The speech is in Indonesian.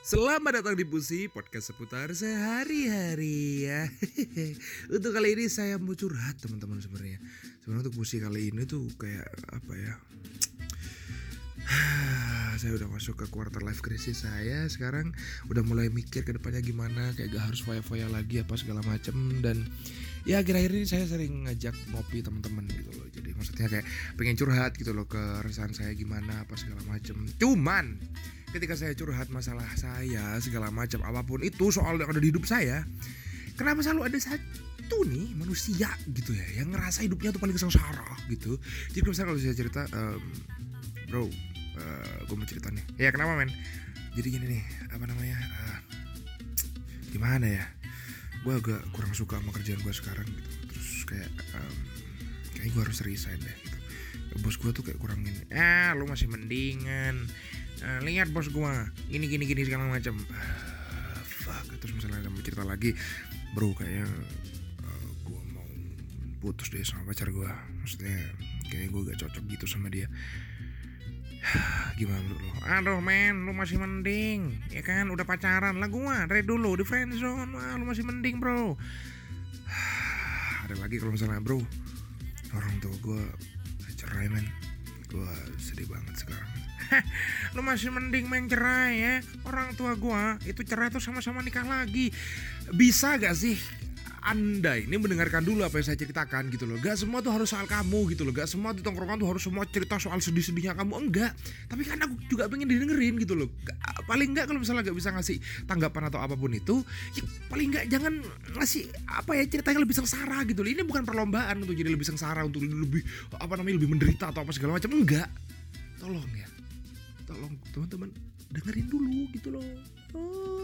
Selamat datang di Pusi, podcast seputar sehari-hari ya. untuk kali ini saya mau curhat teman-teman sebenarnya. Sebenarnya untuk Pusi kali ini tuh kayak apa ya? Saya udah masuk ke quarter life crisis saya sekarang udah mulai mikir ke depannya gimana kayak gak harus foya-foya lagi apa segala macem. Dan ya akhir-akhir ini saya sering ngajak ngopi teman-teman gitu loh. Jadi maksudnya kayak pengen curhat gitu loh ke resahan saya gimana apa segala macem. Cuman ketika saya curhat masalah saya segala macam apa pun itu soal yang ada di hidup saya kenapa selalu ada satu nih manusia gitu ya yang ngerasa hidupnya tuh paling sengsara gitu. Jadi misalnya kalau saya cerita um, bro uh, gue mau cerita nih. Ya kenapa men? Jadi gini nih apa namanya uh, gimana ya? Gue agak kurang suka sama kerjaan gue sekarang gitu. Terus kayak um, kayaknya gue harus resign deh gitu. Bos gue tuh kayak kurang ini ah lu masih mendingan uh, lihat bos gue gini gini gini segala macam uh, fuck. Terus misalnya mau cerita lagi bro kayaknya uh, gue mau putus deh sama pacar gue maksudnya kayak gue gak cocok gitu sama dia gimana lo? Aduh men, lu masih mending, ya kan? Udah pacaran lah gua dari dulu di friendzone, wah lu masih mending bro. Ada lagi kalau misalnya bro, orang tua gua cerai men, gua sedih banget sekarang. lu masih mending main cerai ya orang tua gua itu cerai tuh sama-sama nikah lagi bisa gak sih anda ini mendengarkan dulu apa yang saya ceritakan gitu loh. Gak semua tuh harus soal kamu gitu loh. Gak semua di tongkrongan tuh harus semua cerita soal sedih-sedihnya kamu. Enggak. Tapi kan aku juga pengen didengerin gitu loh. Paling enggak kalau misalnya gak bisa ngasih tanggapan atau apa pun itu, ya paling enggak jangan ngasih apa ya ceritanya lebih sengsara gitu loh. Ini bukan perlombaan untuk jadi lebih sengsara, untuk lebih apa namanya lebih menderita atau apa segala macam. Enggak. Tolong ya. Tolong teman-teman dengerin dulu gitu loh. Oh.